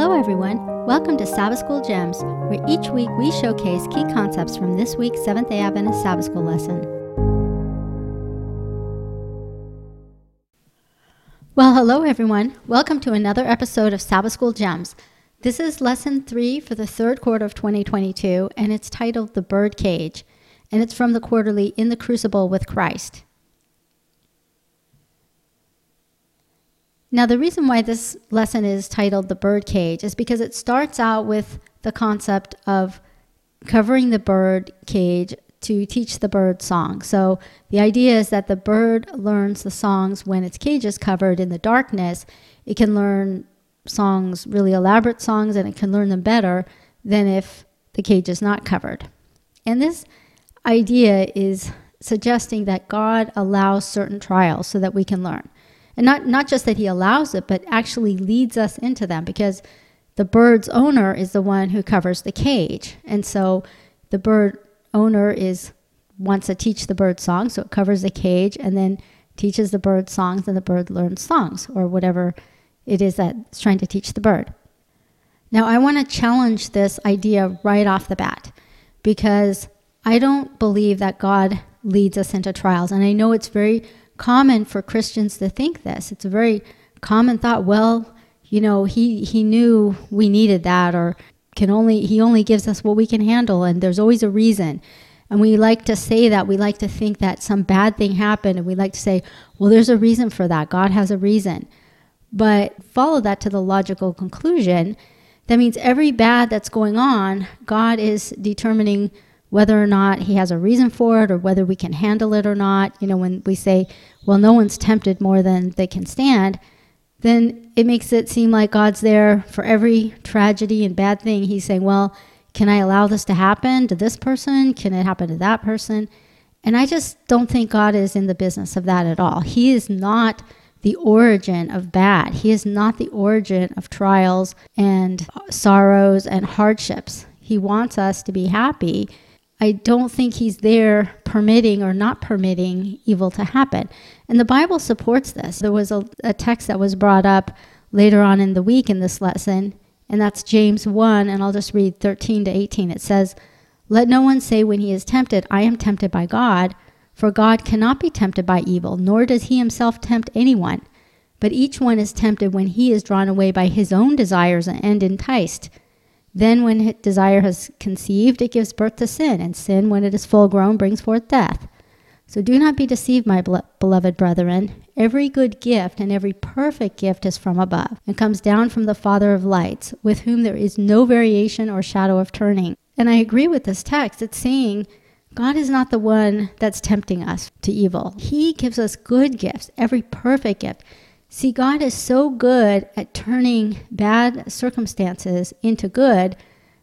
Hello, everyone. Welcome to Sabbath School Gems, where each week we showcase key concepts from this week's Seventh day Adventist Sabbath School lesson. Well, hello, everyone. Welcome to another episode of Sabbath School Gems. This is lesson three for the third quarter of 2022, and it's titled The Bird Cage, and it's from the quarterly In the Crucible with Christ. Now, the reason why this lesson is titled The Bird Cage is because it starts out with the concept of covering the bird cage to teach the bird song. So, the idea is that the bird learns the songs when its cage is covered in the darkness. It can learn songs, really elaborate songs, and it can learn them better than if the cage is not covered. And this idea is suggesting that God allows certain trials so that we can learn. And not, not just that he allows it, but actually leads us into them because the bird's owner is the one who covers the cage. And so the bird owner is wants to teach the bird songs, so it covers the cage and then teaches the bird songs and the bird learns songs or whatever it is that's trying to teach the bird. Now I want to challenge this idea right off the bat because I don't believe that God leads us into trials. And I know it's very common for Christians to think this. It's a very common thought. Well, you know, he he knew we needed that, or can only he only gives us what we can handle, and there's always a reason. And we like to say that. We like to think that some bad thing happened, and we like to say, well, there's a reason for that. God has a reason. But follow that to the logical conclusion. That means every bad that's going on, God is determining whether or not he has a reason for it or whether we can handle it or not. You know, when we say, well, no one's tempted more than they can stand, then it makes it seem like God's there for every tragedy and bad thing. He's saying, well, can I allow this to happen to this person? Can it happen to that person? And I just don't think God is in the business of that at all. He is not the origin of bad. He is not the origin of trials and sorrows and hardships. He wants us to be happy I don't think he's there permitting or not permitting evil to happen. And the Bible supports this. There was a, a, text that was brought up later on in the week in this lesson, and that's James 1, and I'll just read 13 to 18. It says, Let no one say when he is tempted, I am tempted by God, for God cannot be tempted by evil, nor does he himself tempt anyone. But each one is tempted when he is drawn away by his own desires and enticed. Then, when desire has conceived, it gives birth to sin, and sin, when it is full grown, brings forth death. So do not be deceived, my beloved brethren. Every good gift and every perfect gift is from above, and comes down from the Father of lights, with whom there is no variation or shadow of turning. And I agree with this text. It's saying God is not the one that's tempting us to evil. He gives us good gifts, every perfect gift. See, God is so good at turning bad circumstances into good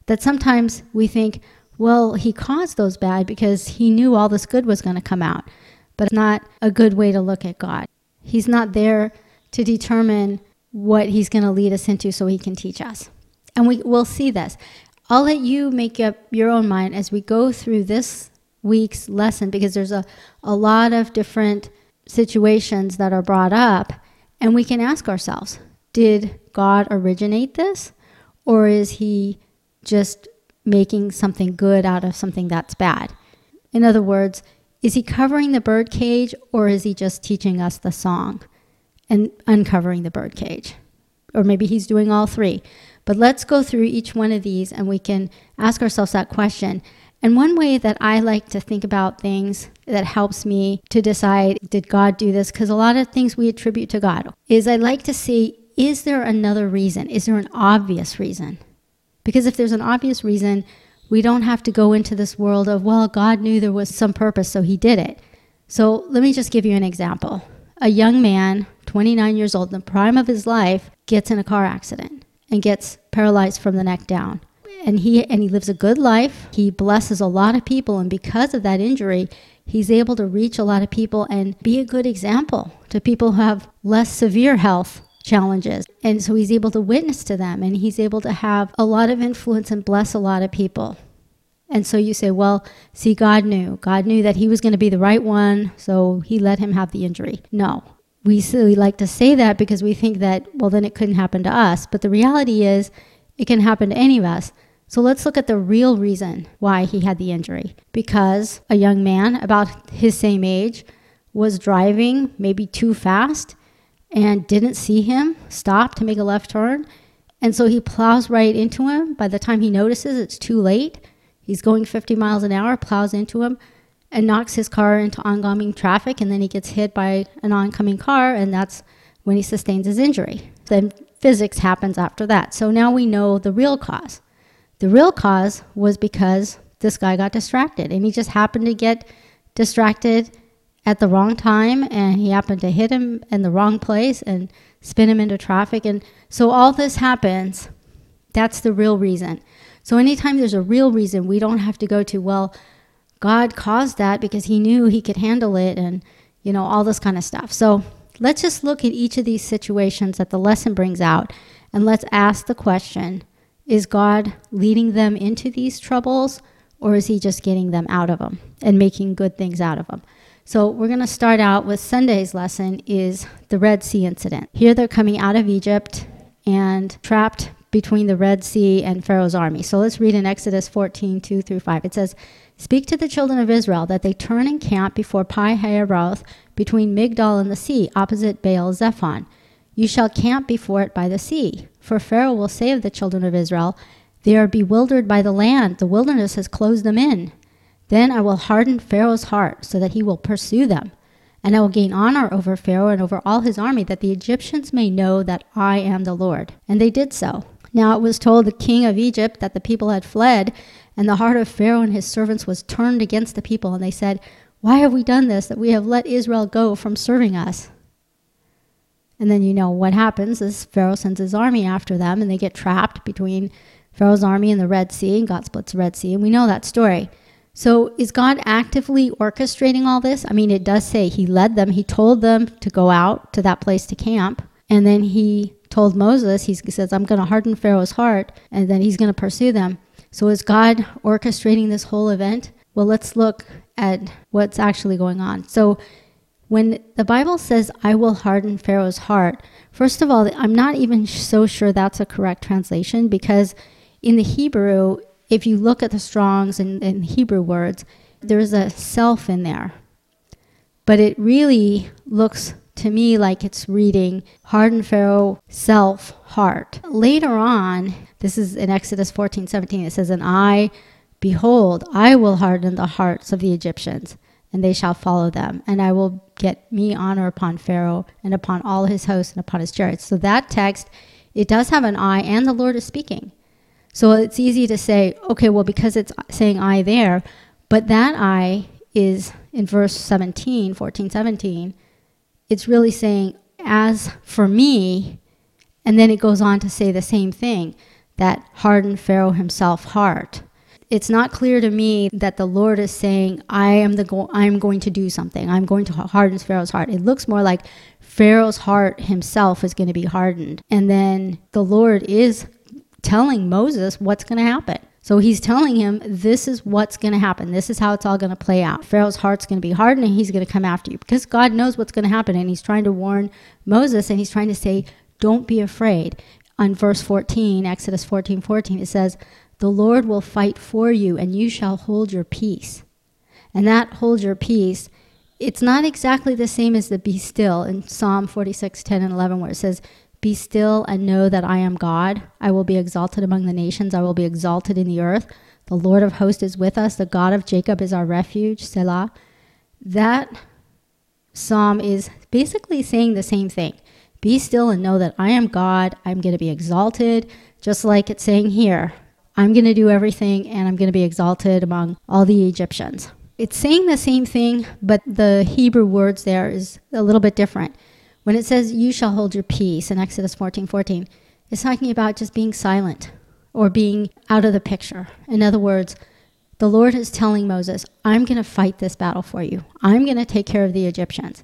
that sometimes we think, well, he caused those bad because he knew all this good was going to come out. But it's not a good way to look at God. He's not there to determine what he's going to lead us into so he can teach us. And we will see this. I'll let you make up your own mind as we go through this week's lesson because there's a, a lot of different situations that are brought up and we can ask ourselves did God originate this? Or is he just making something good out of something that's bad? In other words, is he covering the bird cage or is he just teaching us the song and uncovering the bird cage? Or maybe he's doing all three. But let's go through each one of these and we can ask ourselves that question. And one way that I like to think about things that helps me to decide, did God do this? Because a lot of things we attribute to God is I like to see, is there another reason? Is there an obvious reason? Because if there's an obvious reason, we don't have to go into this world of, well, God knew there was some purpose, so he did it. So let me just give you an example. A young man, 29 years old, in the prime of his life, gets in a car accident and gets paralyzed from the neck down and he and he lives a good life. He blesses a lot of people and because of that injury, he's able to reach a lot of people and be a good example to people who have less severe health challenges. And so he's able to witness to them and he's able to have a lot of influence and bless a lot of people. And so you say, well, see, God knew. God knew that he was going to be the right one, so he let him have the injury. No. we silly like to say that because we think that, well, then it couldn't happen to us. But the reality is, it can happen to any of us. So let's look at the real reason why he had the injury. Because a young man about his same age was driving maybe too fast and didn't see him stop to make a left turn. And so he plows right into him. By the time he notices, it's too late. He's going 50 miles an hour, plows into him, and knocks his car into oncoming traffic. And then he gets hit by an oncoming car, and that's when he sustains his injury. Then physics happens after that. So now we know the real cause. The real cause was because this guy got distracted, and he just happened to get distracted at the wrong time and he happened to hit him in the wrong place and spin him into traffic. And so all this happens. That's the real reason. So anytime there's a real reason, we don't have to go to, well, God caused that because he knew he could handle it and, you know, all this kind of stuff. So let's just look at each of these situations that the lesson brings out and let's ask the question is God leading them into these troubles or is he just getting them out of them and making good things out of them? So we're going to start out with Sunday's lesson is the Red Sea incident. Here they're coming out of Egypt and trapped between the Red Sea and Pharaoh's army. So let's read in Exodus 14, 2 through 5. It says, Speak to the children of Israel that they turn and camp before Pi Hahiroth between Migdol and the sea, opposite Baal Zephon. You shall camp before it by the sea. For Pharaoh will of the children of Israel, They are bewildered by the land, the wilderness has closed them in. Then I will harden Pharaoh's heart so that he will pursue them. And I will gain honor over Pharaoh and over all his army, that the Egyptians may know that I am the Lord. And they did so. Now it was told the king of Egypt that the people had fled, and the heart of Pharaoh and his servants was turned against the people. And they said, Why have we done this, that we have let Israel go from serving us? And then you know what happens is Pharaoh sends his army after them, and they get trapped between Pharaoh's army and the Red Sea, and God splits the Red Sea. And we know that story. So is God actively orchestrating all this? I mean, it does say he led them, he told them to go out to that place to camp, and then he told Moses, he says, I'm going to harden Pharaoh's heart, and then he's going to pursue them. So is God orchestrating this whole event? Well, let's look at what's actually going on. So when the Bible says, I will harden Pharaoh's heart, first of all, I'm not even so sure that's a correct translation because in the Hebrew, if you look at the Strongs and, Hebrew words, there's a self in there. But it really looks to me like it's reading harden Pharaoh self heart. Later on, this is in Exodus 14 17, it says, And I, behold, I will harden the hearts of the Egyptians, and they shall follow them. And I will get me honor upon Pharaoh and upon all his hosts and upon his chariots. So that text, it does have an I, and the Lord is speaking. So it's easy to say, okay, well, because it's saying I there, but that I is in verse 17, 14, 17, it's really saying, as for me, and then it goes on to say the same thing, that hardened Pharaoh himself heart. It's not clear to me that the Lord is saying, I am the go- I'm going to do something. I'm going to harden Pharaoh's heart. It looks more like Pharaoh's heart himself is going to be hardened. And then the Lord is telling Moses what's going to happen. So he's telling him, this is what's going to happen. This is how it's all going to play out. Pharaoh's heart's going to be hardened and he's going to come after you because God knows what's going to happen. And he's trying to warn Moses and he's trying to say, don't be afraid. On verse 14, Exodus 14 14, it says, The Lord will fight for you and you shall hold your peace. And that hold your peace, it's not exactly the same as the be still in Psalm 46 10 and 11, where it says, be still and know that I am God. I will be exalted among the nations. I will be exalted in the earth. The Lord of hosts is with us. The God of Jacob is our refuge. Selah. That psalm is basically saying the same thing. Be still and know that I am God. I'm going to be exalted, just like it's saying here. I'm going to do everything and I'm going to be exalted among all the Egyptians. It's saying the same thing, but the Hebrew words there is a little bit different. When it says, you shall hold your peace in Exodus 14 14, it's talking about just being silent or being out of the picture. In other words, the Lord is telling Moses, I'm going to fight this battle for you. I'm going to take care of the Egyptians.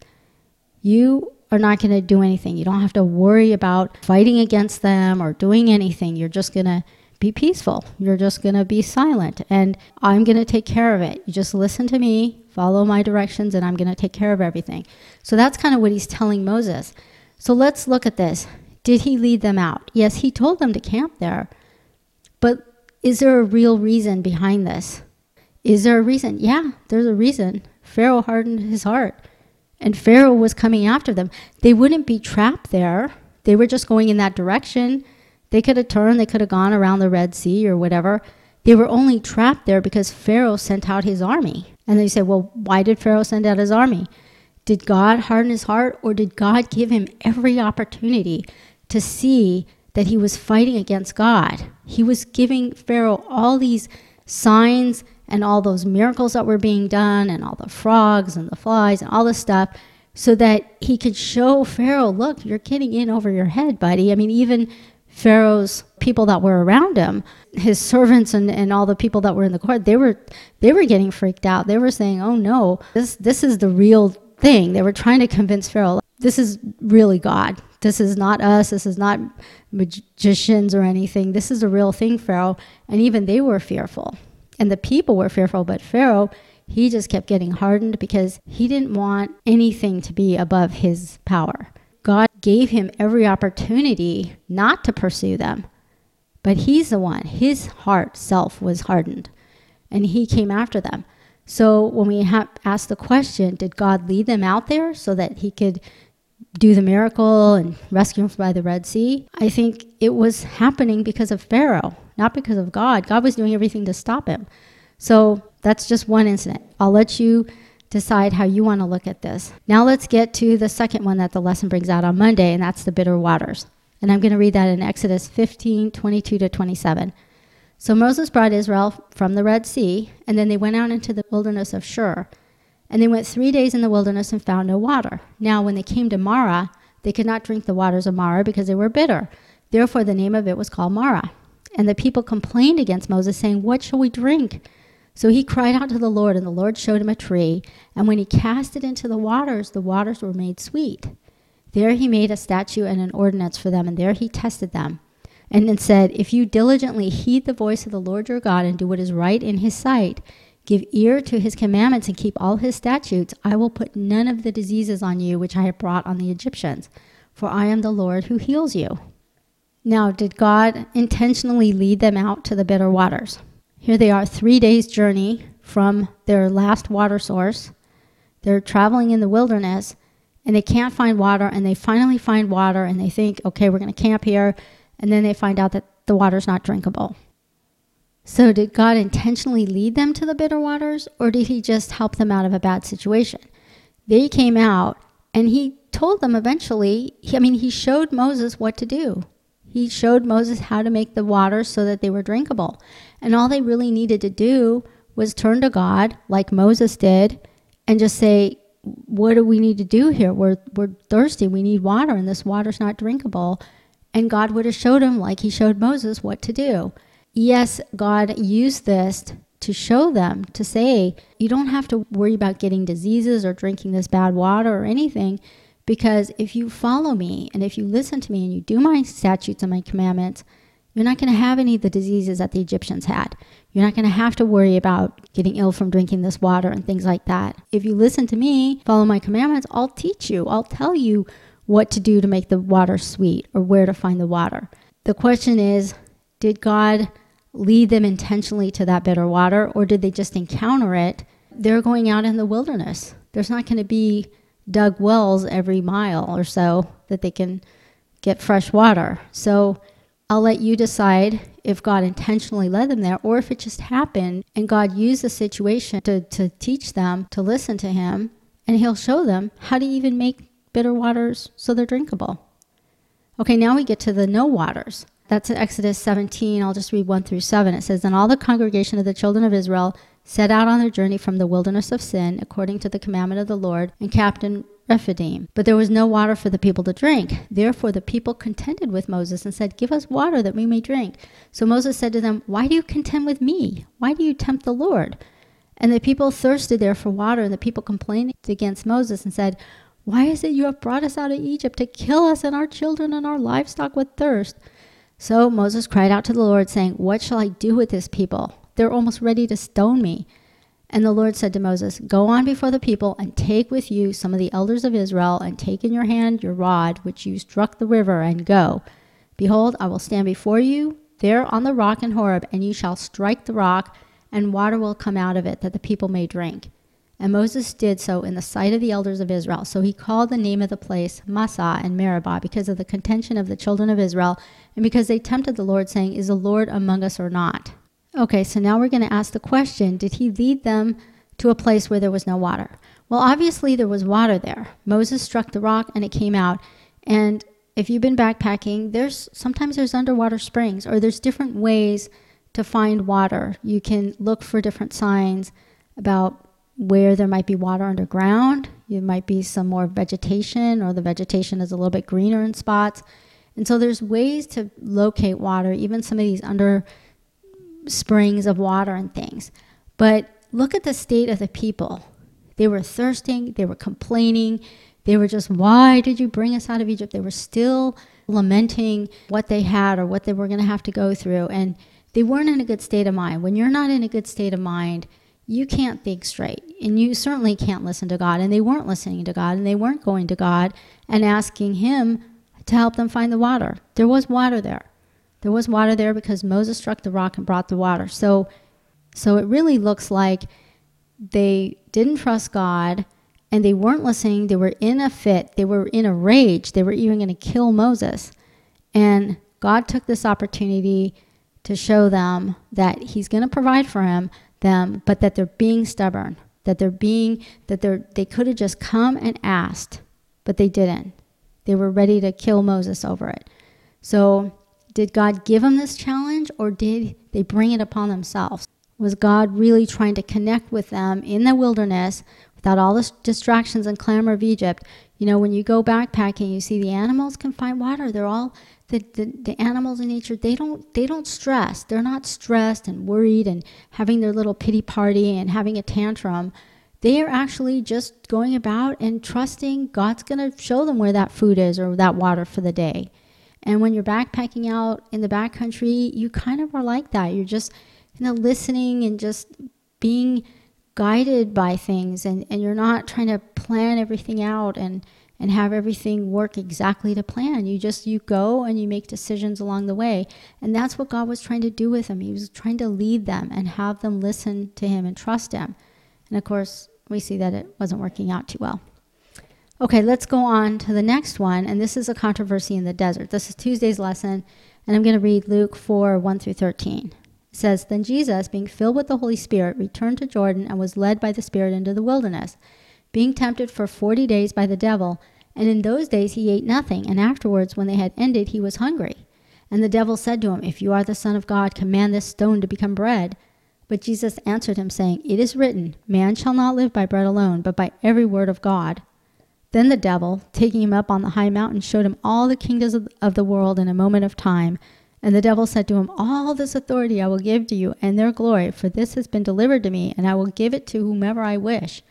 You are not going to do anything. You don't have to worry about fighting against them or doing anything. You're just going to be peaceful. You're just going to be silent and I'm going to take care of it. You just listen to me, follow my directions, and I'm going to take care of everything. So that's kind of what he's telling Moses. So let's look at this. Did he lead them out? Yes, he told them to camp there. But is there a real reason behind this? Is there a reason? Yeah, there's a reason. Pharaoh hardened his heart, and Pharaoh was coming after them. They wouldn't be trapped there, they were just going in that direction. They could have turned, they could have gone around the Red Sea or whatever. They were only trapped there because Pharaoh sent out his army. And they say, well, why did Pharaoh send out his army? Did God harden his heart or did God give him every opportunity to see that he was fighting against God? He was giving Pharaoh all these signs and all those miracles that were being done and all the frogs and the flies and all this stuff so that he could show Pharaoh, look, you're getting in over your head, buddy. I mean, even Pharaoh's people that were around him, his servants and, and all the people that were in the court, they were they were getting freaked out. They were saying, "Oh no, this this is the real thing." They were trying to convince Pharaoh, "This is really God. This is not us. This is not magicians or anything. This is a real thing, Pharaoh." And even they were fearful, and the people were fearful. But Pharaoh, he just kept getting hardened because he didn't want anything to be above his power. God gave him every opportunity not to pursue them. But he's the one, his heart self was hardened, and he came after them. So when we ha- ask the question, did God lead them out there so that he could do the miracle and rescue them by the Red Sea? I think it was happening because of Pharaoh, not because of God. God was doing everything to stop him. So that's just one incident. I'll let you decide how you want to look at this. Now let's get to the second one that the lesson brings out on Monday, and that's the bitter waters. And I'm going to read that in Exodus 15 22 to 27. So Moses brought Israel from the Red Sea, and then they went out into the wilderness of Shur. And they went three days in the wilderness and found no water. Now, when they came to Marah, they could not drink the waters of Marah because they were bitter. Therefore, the name of it was called Marah. And the people complained against Moses, saying, What shall we drink? So he cried out to the Lord, and the Lord showed him a tree. And when he cast it into the waters, the waters were made sweet. There he made a statute and an ordinance for them, and there he tested them. And then said, If you diligently heed the voice of the Lord your God and do what is right in his sight, give ear to his commandments and keep all his statutes, I will put none of the diseases on you which I have brought on the Egyptians, for I am the Lord who heals you. Now, did God intentionally lead them out to the bitter waters? Here they are, three days' journey from their last water source. They're traveling in the wilderness and they can't find water, and they finally find water and they think, okay, we're going to camp here. And then they find out that the water's not drinkable. So, did God intentionally lead them to the bitter waters, or did He just help them out of a bad situation? They came out and He told them eventually, I mean, He showed Moses what to do. He showed Moses how to make the water so that they were drinkable. And all they really needed to do was turn to God, like Moses did, and just say, What do we need to do here? We're, we're thirsty. We need water, and this water's not drinkable. And God would have showed him, like he showed Moses, what to do. Yes, God used this to show them, to say, You don't have to worry about getting diseases or drinking this bad water or anything. Because if you follow me and if you listen to me and you do my statutes and my commandments, you're not going to have any of the diseases that the Egyptians had. You're not going to have to worry about getting ill from drinking this water and things like that. If you listen to me, follow my commandments, I'll teach you. I'll tell you what to do to make the water sweet or where to find the water. The question is did God lead them intentionally to that bitter water or did they just encounter it? They're going out in the wilderness. There's not going to be dug wells every mile or so that they can get fresh water. So I'll let you decide if God intentionally led them there or if it just happened and God used the situation to, to teach them to listen to Him and He'll show them how to even make bitter waters so they're drinkable. Okay, now we get to the no waters. That's in Exodus 17. I'll just read 1 through 7. It says, And all the congregation of the children of Israel set out on their journey from the wilderness of sin, according to the commandment of the Lord, and Captain Rephidim. But there was no water for the people to drink. Therefore the people contended with Moses and said, Give us water that we may drink. So Moses said to them, Why do you contend with me? Why do you tempt the Lord? And the people thirsted there for water, and the people complained against Moses and said, Why is it you have brought us out of Egypt to kill us and our children and our livestock with thirst? So Moses cried out to the Lord, saying, What shall I do with this people? They're almost ready to stone me. And the Lord said to Moses, Go on before the people and take with you some of the elders of Israel, and take in your hand your rod, which you struck the river, and go. Behold, I will stand before you there on the rock in Horeb, and you shall strike the rock, and water will come out of it, that the people may drink. And Moses did so in the sight of the elders of Israel. So he called the name of the place Massah and Meribah, because of the contention of the children of Israel, and because they tempted the Lord, saying, Is the Lord among us or not? Okay, so now we're going to ask the question Did he lead them to a place where there was no water? Well, obviously there was water there. Moses struck the rock and it came out. And if you've been backpacking, there's sometimes there's underwater springs or there's different ways to find water. You can look for different signs about where there might be water underground. There might be some more vegetation or the vegetation is a little bit greener in spots. And so there's ways to locate water, even some of these under springs of water and things. But look at the state of the people. They were thirsting, they were complaining, they were just, why did you bring us out of Egypt? They were still lamenting what they had or what they were going to have to go through. And they weren't in a good state of mind. When you're not in a good state of mind, you can't think straight. And you certainly can't listen to God. And they weren't listening to God and they weren't going to God and asking Him to help them find the water. There was water there. There was water there because Moses struck the rock and brought the water. So, so it really looks like they didn't trust God and they weren't listening. They were in a fit. They were in a rage. They were even going to kill Moses. And God took this opportunity to show them that he's going to provide for him them, but that they're being stubborn, that they're being that they're they could have just come and asked, but they didn't. They were ready to kill Moses over it. So did God give them this challenge or did they bring it upon themselves? Was God really trying to connect with them in the wilderness without all the distractions and clamor of Egypt? You know, when you go backpacking, you see the animals can find water. They're all the, the, the animals in nature, they don't they don't stress. They're not stressed and worried and having their little pity party and having a tantrum. They are actually just going about and trusting God's going to show them where that food is or that water for the day. And when you're backpacking out in the backcountry, you kind of are like that. You're just you know listening and just being guided by things and, and you're not trying to plan everything out and and have everything work exactly to plan. You just you go and you make decisions along the way. And that's what God was trying to do with them. He was trying to lead them and have them listen to him and trust him. And of course, we see that it wasn't working out too well. Okay, let's go on to the next one. And this is a controversy in the desert. This is Tuesday's lesson. And I'm going to read Luke 4 1 through 13. It says, Then Jesus, being filled with the Holy Spirit, returned to Jordan and was led by the Spirit into the wilderness, being tempted for forty days by the devil. And in those days he ate nothing. And afterwards, when they had ended, he was hungry. And the devil said to him, If you are the Son of God, command this stone to become bread. But Jesus answered him, saying, It is written, Man shall not live by bread alone, but by every word of God. Then the devil, taking him up on the high mountain, showed him all the kingdoms of the world in a moment of time. And the devil said to him, All this authority I will give to you, and their glory, for this has been delivered to me, and I will give it to whomever I wish.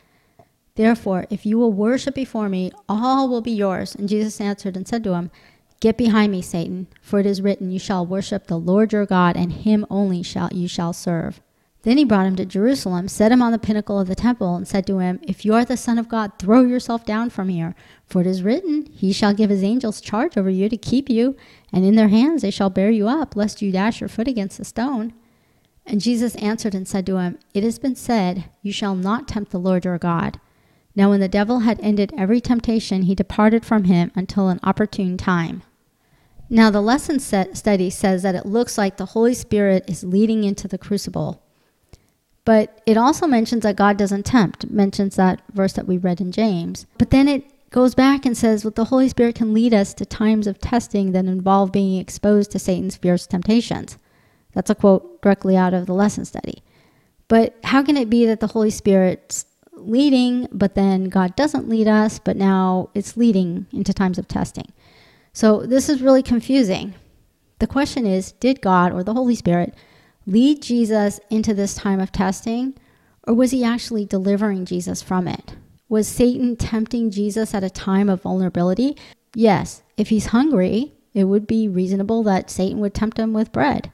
Therefore, if you will worship before me, all will be yours. And Jesus answered and said to him, Get behind me, Satan, for it is written, You shall worship the Lord your God, and him only shall you shall serve. Then he brought him to Jerusalem, set him on the pinnacle of the temple, and said to him, If you are the Son of God, throw yourself down from here. For it is written, He shall give his angels charge over you to keep you, and in their hands they shall bear you up, lest you dash your foot against a stone. And Jesus answered and said to him, It has been said, You shall not tempt the Lord your God. Now when the devil had ended every temptation, he departed from him until an opportune time. Now the lesson study says that it looks like the Holy Spirit is leading into the crucible. But it also mentions that God doesn't tempt, mentions that verse that we read in James. But then it goes back and says, well, the Holy Spirit can lead us to times of testing that involve being exposed to Satan's fierce temptations. That's a quote directly out of the lesson study. But how can it be that the Holy Spirit's leading, but then God doesn't lead us, but now it's leading into times of testing? So this is really confusing. The question is Did God or the Holy Spirit lead Jesus into this time of testing, or was he actually delivering Jesus from it? Was Satan tempting Jesus at a time of vulnerability? Yes, if he's hungry, it would be reasonable that Satan would tempt him with bread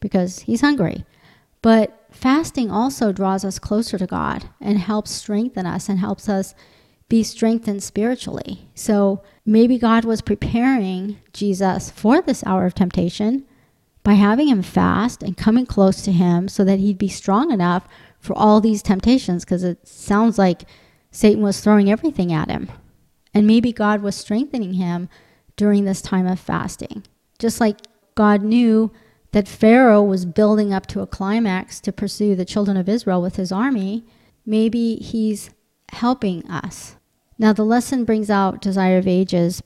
because he's hungry. But fasting also draws us closer to God and helps strengthen us and helps us be strengthened spiritually. So maybe God was preparing Jesus for this hour of temptation by having him fast and coming close to him so that he'd be strong enough for all these temptations because it sounds like Satan was throwing everything at him. And maybe God was strengthening him during this time of fasting. Just like God knew that Pharaoh was building up to a climax to pursue the children of Israel with his army, maybe he's helping us. Now, the lesson brings out Desire of Ages,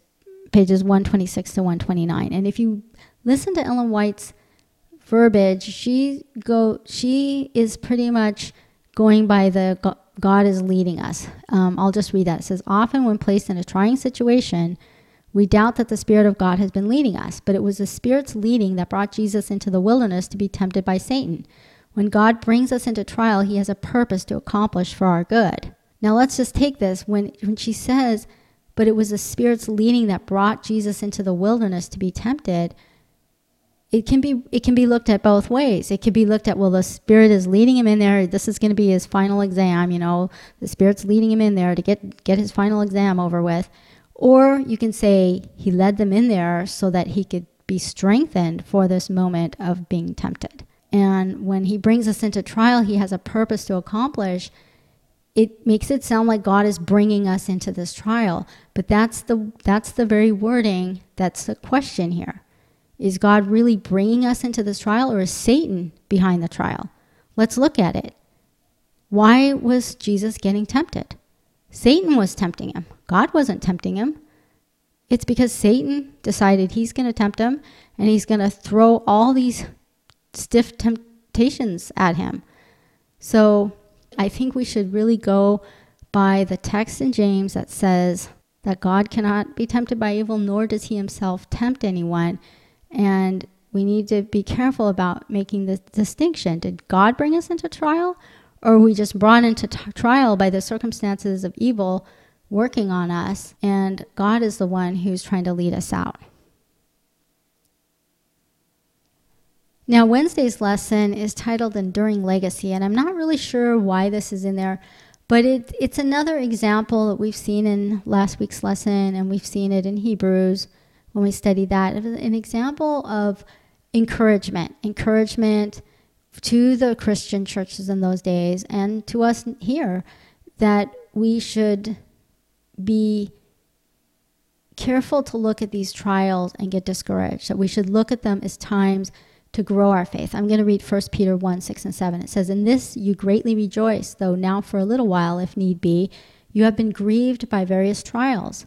pages 126 to 129. And if you listen to Ellen White's verbiage, she go she is pretty much going by the God is leading us. Um, I'll just read that. It says, Often when placed in a trying situation, we doubt that the Spirit of God has been leading us, but it was the Spirit's leading that brought Jesus into the wilderness to be tempted by Satan. When God brings us into trial, he has a purpose to accomplish for our good. Now let's just take this. When, when she says, but it was the Spirit's leading that brought Jesus into the wilderness to be tempted, it can be it can be looked at both ways. It could be looked at well, the Spirit is leading him in there. This is going to be his final exam. You know, the Spirit's leading him in there to get get his final exam over with. Or you can say he led them in there so that he could be strengthened for this moment of being tempted. And when he brings us into trial, he has a purpose to accomplish. It makes it sound like God is bringing us into this trial, but that's the that's the very wording that's the question here. Is God really bringing us into this trial or is Satan behind the trial? Let's look at it. Why was Jesus getting tempted? Satan was tempting him. God wasn't tempting him. It's because Satan decided he's going to tempt him and he's going to throw all these stiff temptations at him. So I think we should really go by the text in James that says that God cannot be tempted by evil, nor does he himself tempt anyone. And we need to be careful about making the distinction. Did God bring us into trial, or were we just brought into t- trial by the circumstances of evil working on us, and God is the one who's trying to lead us out? Now, Wednesday's lesson is titled Enduring Legacy, and I'm not really sure why this is in there, but it, it's another example that we've seen in last week's lesson, and we've seen it in Hebrews when we study that. An example of encouragement, encouragement to the Christian churches in those days and to us here that we should be careful to look at these trials and get discouraged, that we should look at them as times to grow our faith. I'm going to read 1 Peter 1 6 and 7. It says, In this you greatly rejoice, though now for a little while, if need be, you have been grieved by various trials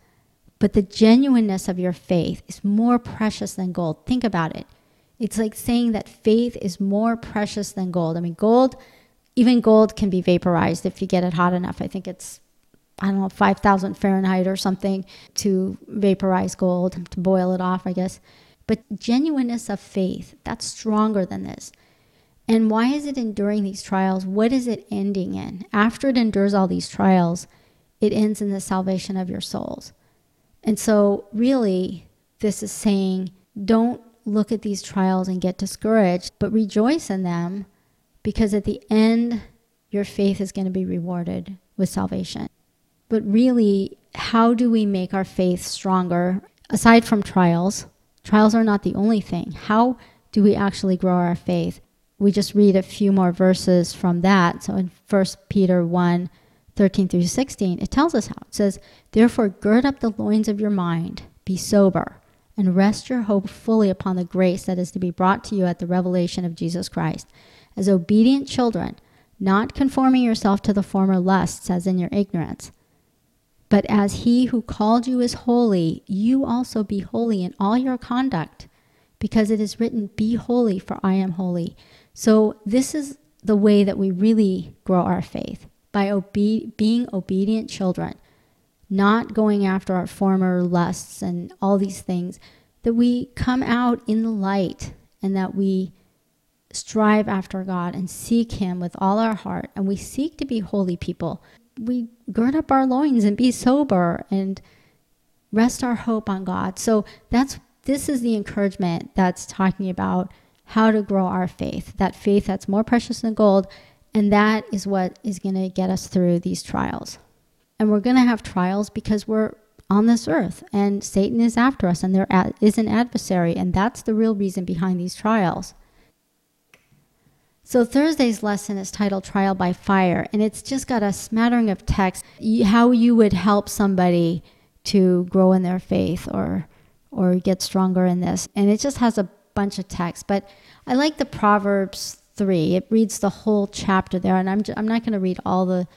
but the genuineness of your faith is more precious than gold. Think about it. It's like saying that faith is more precious than gold. I mean, gold, even gold can be vaporized if you get it hot enough. I think it's, I don't know, 5,000 Fahrenheit or something to vaporize gold, to boil it off, I guess. But genuineness of faith, that's stronger than this. And why is it enduring these trials? What is it ending in? After it endures all these trials, it ends in the salvation of your souls. And so, really, this is saying don't look at these trials and get discouraged, but rejoice in them because at the end, your faith is going to be rewarded with salvation. But really, how do we make our faith stronger aside from trials? Trials are not the only thing. How do we actually grow our faith? We just read a few more verses from that. So in 1 Peter 1 13 through 16, it tells us how. It says, Therefore, gird up the loins of your mind, be sober, and rest your hope fully upon the grace that is to be brought to you at the revelation of Jesus Christ. As obedient children, not conforming yourself to the former lusts as in your ignorance. But as he who called you is holy, you also be holy in all your conduct, because it is written, Be holy, for I am holy. So, this is the way that we really grow our faith by obe- being obedient children, not going after our former lusts and all these things, that we come out in the light and that we strive after God and seek Him with all our heart, and we seek to be holy people. We gird up our loins and be sober and rest our hope on God. So that's this is the encouragement that's talking about how to grow our faith. That faith that's more precious than gold, and that is what is going to get us through these trials. And we're going to have trials because we're on this earth and Satan is after us and there is an adversary and that's the real reason behind these trials. So Thursday's lesson is titled Trial by Fire, and it's just got a smattering of text how you would help somebody to grow in their faith or or get stronger in this. And it just has a bunch of text, but I like the Proverbs 3. It reads the whole chapter there, and I'm, j- I'm not going to read all the,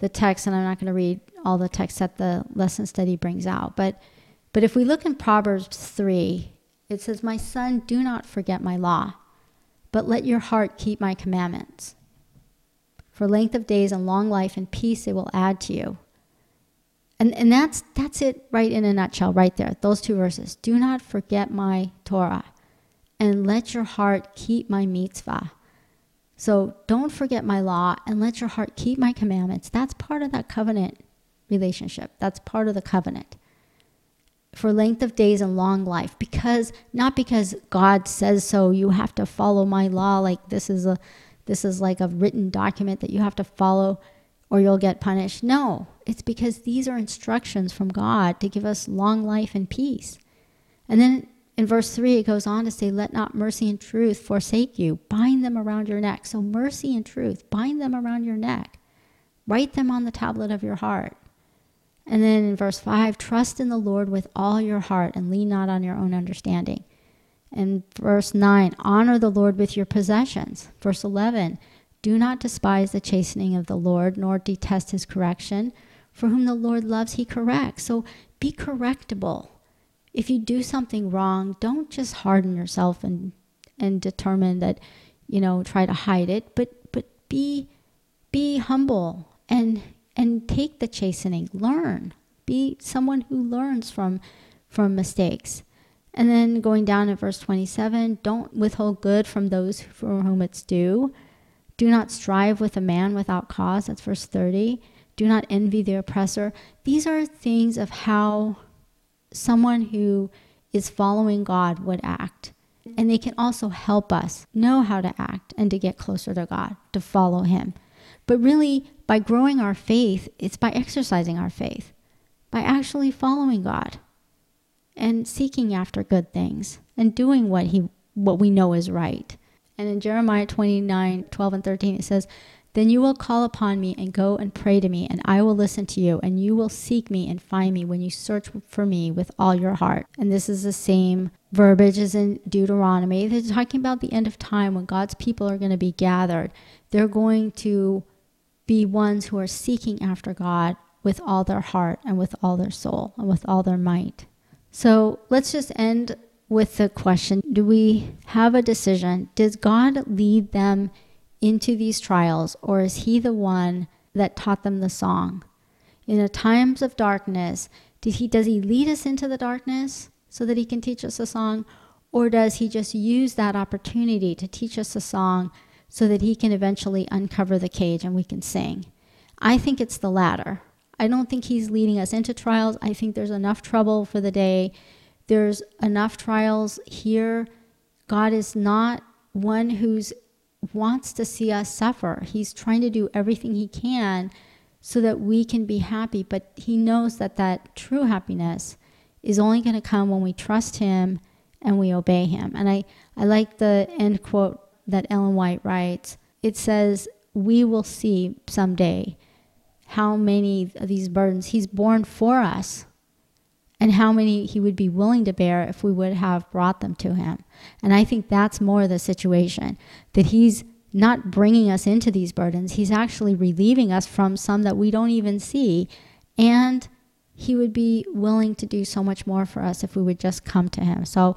the text, and I'm not going to read all the text that the lesson study brings out. But, but if we look in Proverbs 3, it says, My son, do not forget my law but let your heart keep my commandments. For length of days and long life and peace it will add to you. And, and that's, that's it right in a nutshell, right there. Those two verses. Do not forget my Torah, and let your heart keep my mitzvah. So don't forget my law, and let your heart keep my commandments. That's part of that covenant relationship. That's part of the covenant for length of days and long life because not because God says so you have to follow my law like this is a this is like a written document that you have to follow or you'll get punished no it's because these are instructions from God to give us long life and peace and then in verse 3 it goes on to say let not mercy and truth forsake you bind them around your neck so mercy and truth bind them around your neck write them on the tablet of your heart and then in verse 5, trust in the Lord with all your heart and lean not on your own understanding. And verse 9, honor the Lord with your possessions. Verse 11, do not despise the chastening of the Lord, nor detest his correction. For whom the Lord loves, he corrects. So be correctable. If you do something wrong, don't just harden yourself and, and determine that, you know, try to hide it, but, but be, be humble and and take the chastening. Learn. Be someone who learns from from mistakes. And then going down at verse 27 don't withhold good from those for whom it's due. Do not strive with a man without cause. That's verse 30 do not envy the oppressor. These are things of how someone who is following god would act and they can also help us know how to act and to get closer to god to follow him but really, by growing our faith, it's by exercising our faith, by actually following God and seeking after good things and doing what he what we know is right. And in Jeremiah 29, 12 and 13, it says, Then you will call upon me and go and pray to me, and I will listen to you, and you will seek me and find me when you search for me with all your heart. And this is the same verbiage as in Deuteronomy. They're talking about the end of time when God's people are going to be gathered. They're going to be ones who are seeking after God with all their heart and with all their soul and with all their might. So let's just end with the question Do we have a decision? Does God lead them into these trials, or is He the one that taught them the song? In the times of darkness, did he, does He lead us into the darkness so that He can teach us a song? Or does He just use that opportunity to teach us a song so that he can eventually uncover the cage and we can sing. I think it's the latter. I don't think he's leading us into trials. I think there's enough trouble for the day. There's enough trials here. God is not one who's wants to see us suffer. He's trying to do everything he can so that we can be happy, but he knows that that true happiness is only going to come when we trust him and we obey him. And I, I like the end quote that Ellen White writes, it says, We will see someday how many of these burdens He's borne for us and how many He would be willing to bear if we would have brought them to Him. And I think that's more the situation that He's not bringing us into these burdens, He's actually relieving us from some that we don't even see. And He would be willing to do so much more for us if we would just come to Him. So,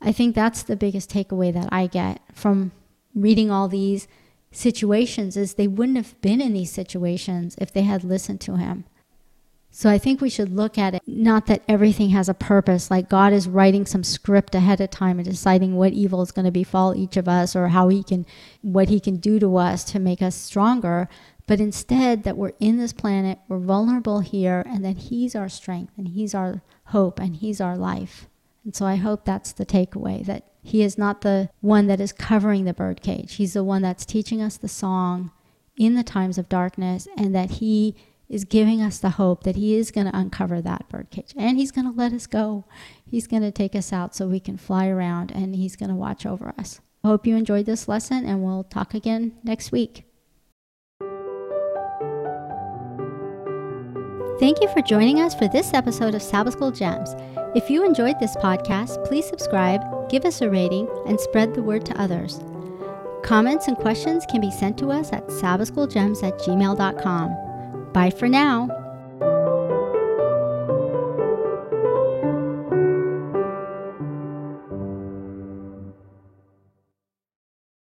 I think that's the biggest takeaway that I get from reading all these situations is they wouldn't have been in these situations if they had listened to him. So I think we should look at it not that everything has a purpose, like God is writing some script ahead of time and deciding what evil is going to befall each of us or how he can what he can do to us to make us stronger, but instead that we're in this planet, we're vulnerable here and that he's our strength and he's our hope and he's our life. And so I hope that's the takeaway that he is not the one that is covering the birdcage. He's the one that's teaching us the song in the times of darkness and that he is giving us the hope that He is going to uncover that birdcage and He's going to let us go. He's going to take us out so we can fly around and He's going to watch over us. I hope you enjoyed this lesson and we'll talk again next week. Thank you for joining us for this episode of Sabbath School Gems. If you enjoyed this podcast, please subscribe, give us a rating, and spread the word to others. Comments and questions can be sent to us at sabbathschoolgems at gmail.com. Bye for now.